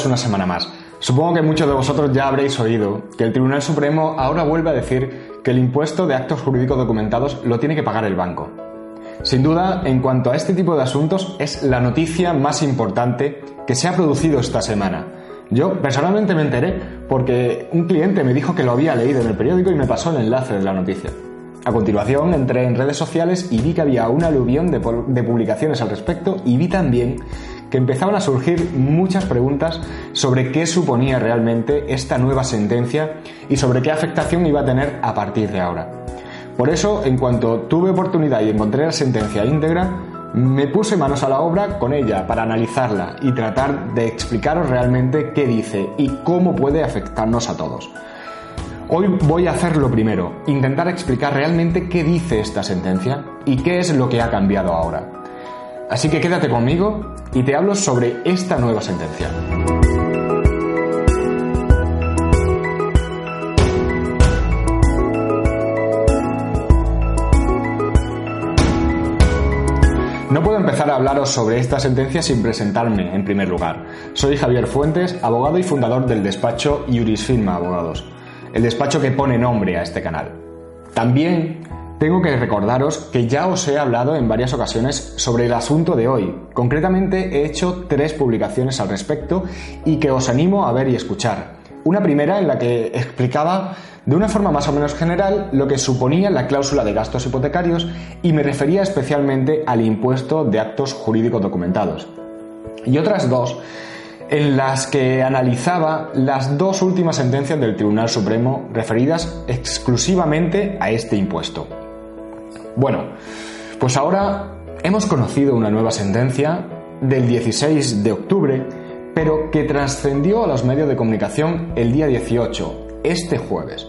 todos una semana más. Supongo que muchos de vosotros ya habréis oído que el Tribunal Supremo ahora vuelve a decir que el impuesto de actos jurídicos documentados lo tiene que pagar el banco. Sin duda, en cuanto a este tipo de asuntos, es la noticia más importante que se ha producido esta semana. Yo personalmente me enteré porque un cliente me dijo que lo había leído en el periódico y me pasó el enlace de la noticia. A continuación entré en redes sociales y vi que había una aluvión de, de publicaciones al respecto y vi también que empezaban a surgir muchas preguntas sobre qué suponía realmente esta nueva sentencia y sobre qué afectación iba a tener a partir de ahora. Por eso, en cuanto tuve oportunidad y encontré la sentencia íntegra, me puse manos a la obra con ella para analizarla y tratar de explicaros realmente qué dice y cómo puede afectarnos a todos. Hoy voy a hacer lo primero, intentar explicar realmente qué dice esta sentencia y qué es lo que ha cambiado ahora. Así que quédate conmigo y te hablo sobre esta nueva sentencia. No puedo empezar a hablaros sobre esta sentencia sin presentarme, en primer lugar. Soy Javier Fuentes, abogado y fundador del despacho Iuris Firma Abogados, el despacho que pone nombre a este canal. También tengo que recordaros que ya os he hablado en varias ocasiones sobre el asunto de hoy. Concretamente he hecho tres publicaciones al respecto y que os animo a ver y escuchar. Una primera en la que explicaba de una forma más o menos general lo que suponía la cláusula de gastos hipotecarios y me refería especialmente al impuesto de actos jurídicos documentados. Y otras dos en las que analizaba las dos últimas sentencias del Tribunal Supremo referidas exclusivamente a este impuesto. Bueno, pues ahora hemos conocido una nueva sentencia del 16 de octubre, pero que trascendió a los medios de comunicación el día 18, este jueves.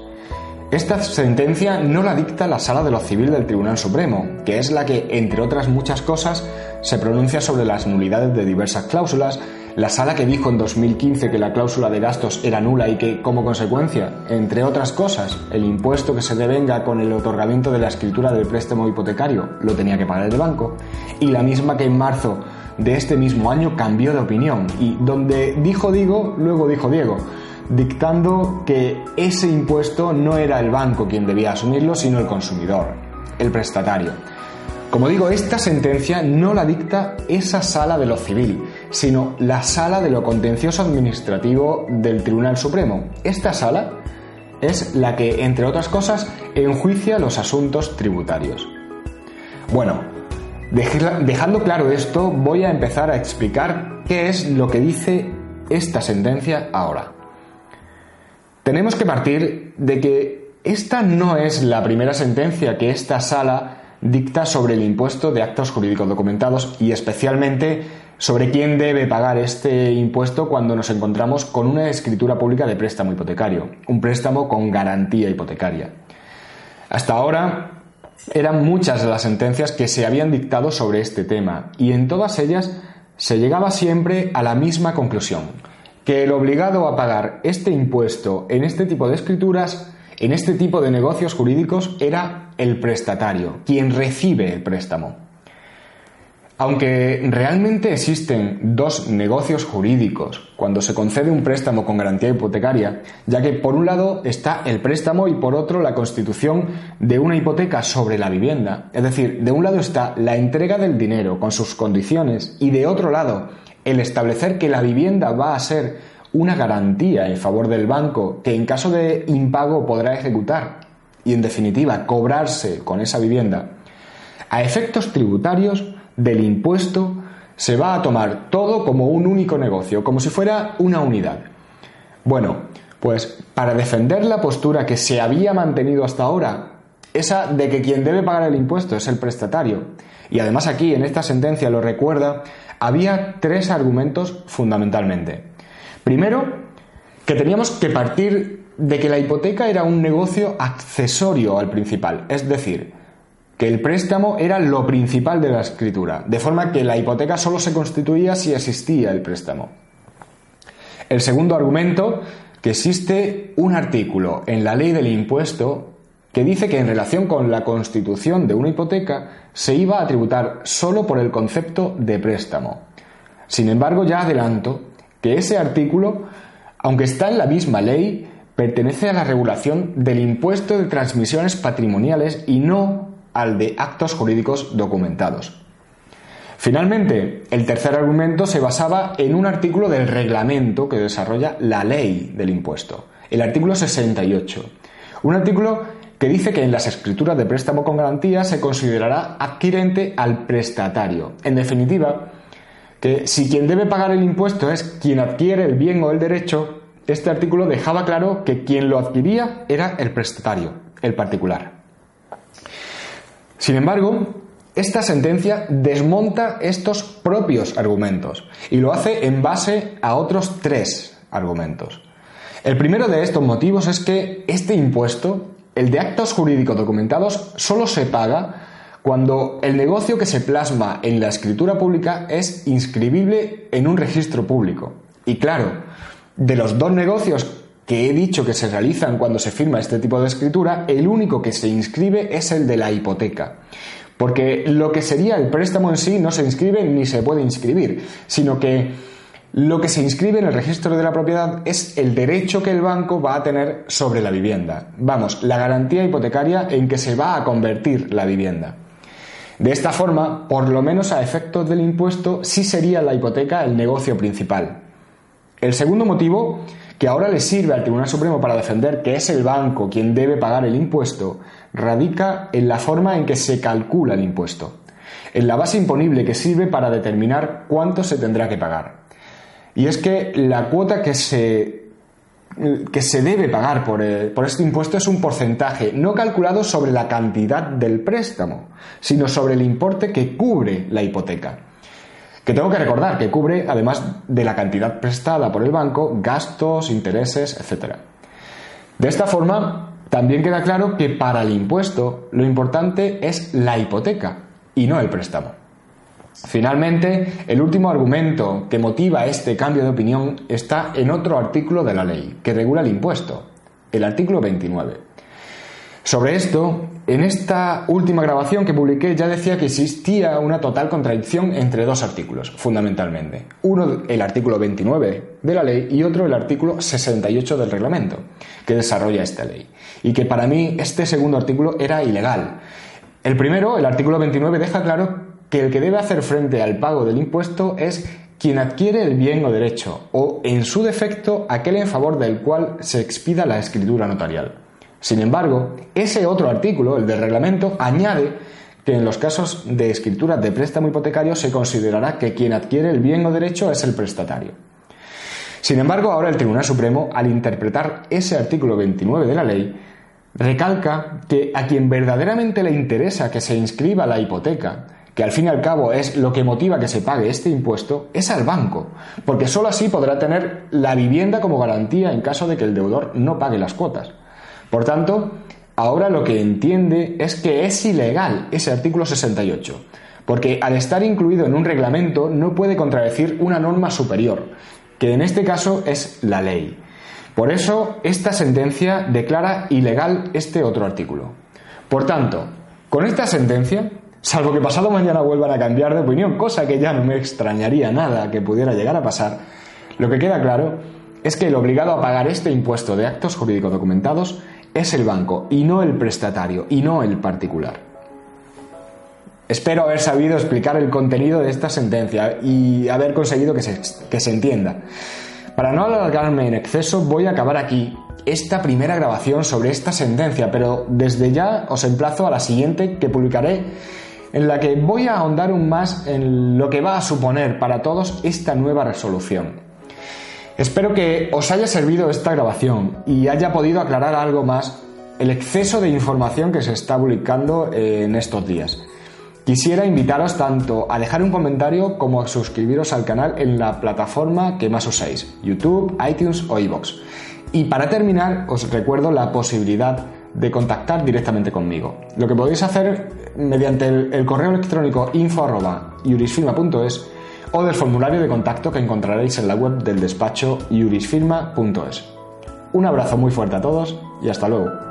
Esta sentencia no la dicta la Sala de lo Civil del Tribunal Supremo, que es la que, entre otras muchas cosas, se pronuncia sobre las nulidades de diversas cláusulas, la sala que dijo en 2015 que la cláusula de gastos era nula y que, como consecuencia, entre otras cosas, el impuesto que se devenga con el otorgamiento de la escritura del préstamo hipotecario lo tenía que pagar el banco, y la misma que en marzo de este mismo año cambió de opinión y donde dijo digo, luego dijo Diego, dictando que ese impuesto no era el banco quien debía asumirlo, sino el consumidor, el prestatario. Como digo, esta sentencia no la dicta esa sala de lo civil, sino la sala de lo contencioso administrativo del Tribunal Supremo. Esta sala es la que, entre otras cosas, enjuicia los asuntos tributarios. Bueno, dejando claro esto, voy a empezar a explicar qué es lo que dice esta sentencia ahora. Tenemos que partir de que esta no es la primera sentencia que esta sala dicta sobre el impuesto de actos jurídicos documentados y especialmente sobre quién debe pagar este impuesto cuando nos encontramos con una escritura pública de préstamo hipotecario, un préstamo con garantía hipotecaria. Hasta ahora eran muchas las sentencias que se habían dictado sobre este tema y en todas ellas se llegaba siempre a la misma conclusión, que el obligado a pagar este impuesto en este tipo de escrituras en este tipo de negocios jurídicos era el prestatario, quien recibe el préstamo. Aunque realmente existen dos negocios jurídicos cuando se concede un préstamo con garantía hipotecaria, ya que por un lado está el préstamo y por otro la constitución de una hipoteca sobre la vivienda. Es decir, de un lado está la entrega del dinero con sus condiciones y de otro lado el establecer que la vivienda va a ser una garantía en favor del banco que en caso de impago podrá ejecutar y en definitiva cobrarse con esa vivienda. A efectos tributarios del impuesto se va a tomar todo como un único negocio, como si fuera una unidad. Bueno, pues para defender la postura que se había mantenido hasta ahora, esa de que quien debe pagar el impuesto es el prestatario, y además aquí en esta sentencia lo recuerda, había tres argumentos fundamentalmente. Primero, que teníamos que partir de que la hipoteca era un negocio accesorio al principal, es decir, que el préstamo era lo principal de la escritura, de forma que la hipoteca solo se constituía si existía el préstamo. El segundo argumento, que existe un artículo en la ley del impuesto que dice que en relación con la constitución de una hipoteca se iba a tributar solo por el concepto de préstamo. Sin embargo, ya adelanto que ese artículo, aunque está en la misma ley, pertenece a la regulación del impuesto de transmisiones patrimoniales y no al de actos jurídicos documentados. Finalmente, el tercer argumento se basaba en un artículo del reglamento que desarrolla la ley del impuesto, el artículo 68. Un artículo que dice que en las escrituras de préstamo con garantía se considerará adquirente al prestatario. En definitiva, que si quien debe pagar el impuesto es quien adquiere el bien o el derecho, este artículo dejaba claro que quien lo adquiría era el prestatario, el particular. Sin embargo, esta sentencia desmonta estos propios argumentos y lo hace en base a otros tres argumentos. El primero de estos motivos es que este impuesto, el de actos jurídicos documentados, solo se paga cuando el negocio que se plasma en la escritura pública es inscribible en un registro público. Y claro, de los dos negocios que he dicho que se realizan cuando se firma este tipo de escritura, el único que se inscribe es el de la hipoteca. Porque lo que sería el préstamo en sí no se inscribe ni se puede inscribir, sino que lo que se inscribe en el registro de la propiedad es el derecho que el banco va a tener sobre la vivienda. Vamos, la garantía hipotecaria en que se va a convertir la vivienda. De esta forma, por lo menos a efectos del impuesto, sí sería la hipoteca el negocio principal. El segundo motivo que ahora le sirve al Tribunal Supremo para defender que es el banco quien debe pagar el impuesto, radica en la forma en que se calcula el impuesto, en la base imponible que sirve para determinar cuánto se tendrá que pagar. Y es que la cuota que se, que se debe pagar por, eh, por este impuesto es un porcentaje no calculado sobre la cantidad del préstamo, sino sobre el importe que cubre la hipoteca que tengo que recordar que cubre, además de la cantidad prestada por el banco, gastos, intereses, etc. De esta forma, también queda claro que para el impuesto lo importante es la hipoteca y no el préstamo. Finalmente, el último argumento que motiva este cambio de opinión está en otro artículo de la ley que regula el impuesto, el artículo 29. Sobre esto, en esta última grabación que publiqué ya decía que existía una total contradicción entre dos artículos, fundamentalmente. Uno el artículo 29 de la ley y otro el artículo 68 del reglamento que desarrolla esta ley. Y que para mí este segundo artículo era ilegal. El primero, el artículo 29, deja claro que el que debe hacer frente al pago del impuesto es quien adquiere el bien o derecho, o en su defecto aquel en favor del cual se expida la escritura notarial. Sin embargo, ese otro artículo, el del reglamento, añade que en los casos de escritura de préstamo hipotecario se considerará que quien adquiere el bien o derecho es el prestatario. Sin embargo, ahora el Tribunal Supremo, al interpretar ese artículo 29 de la ley, recalca que a quien verdaderamente le interesa que se inscriba la hipoteca, que al fin y al cabo es lo que motiva que se pague este impuesto, es al banco, porque sólo así podrá tener la vivienda como garantía en caso de que el deudor no pague las cuotas. Por tanto, ahora lo que entiende es que es ilegal ese artículo 68, porque al estar incluido en un reglamento no puede contradecir una norma superior, que en este caso es la ley. Por eso, esta sentencia declara ilegal este otro artículo. Por tanto, con esta sentencia, salvo que pasado mañana vuelvan a cambiar de opinión, cosa que ya no me extrañaría nada que pudiera llegar a pasar, lo que queda claro es que el obligado a pagar este impuesto de actos jurídicos documentados es el banco y no el prestatario y no el particular. Espero haber sabido explicar el contenido de esta sentencia y haber conseguido que se, que se entienda. Para no alargarme en exceso, voy a acabar aquí esta primera grabación sobre esta sentencia, pero desde ya os emplazo a la siguiente que publicaré en la que voy a ahondar aún más en lo que va a suponer para todos esta nueva resolución. Espero que os haya servido esta grabación y haya podido aclarar algo más el exceso de información que se está publicando en estos días. Quisiera invitaros tanto a dejar un comentario como a suscribiros al canal en la plataforma que más usáis, YouTube, iTunes o iVoox. Y para terminar, os recuerdo la posibilidad de contactar directamente conmigo. Lo que podéis hacer mediante el, correo electrónico info.jurisfirma.es o del formulario de contacto que encontraréis en la web del despacho jurisfirma.es. Un abrazo muy fuerte a todos y hasta luego.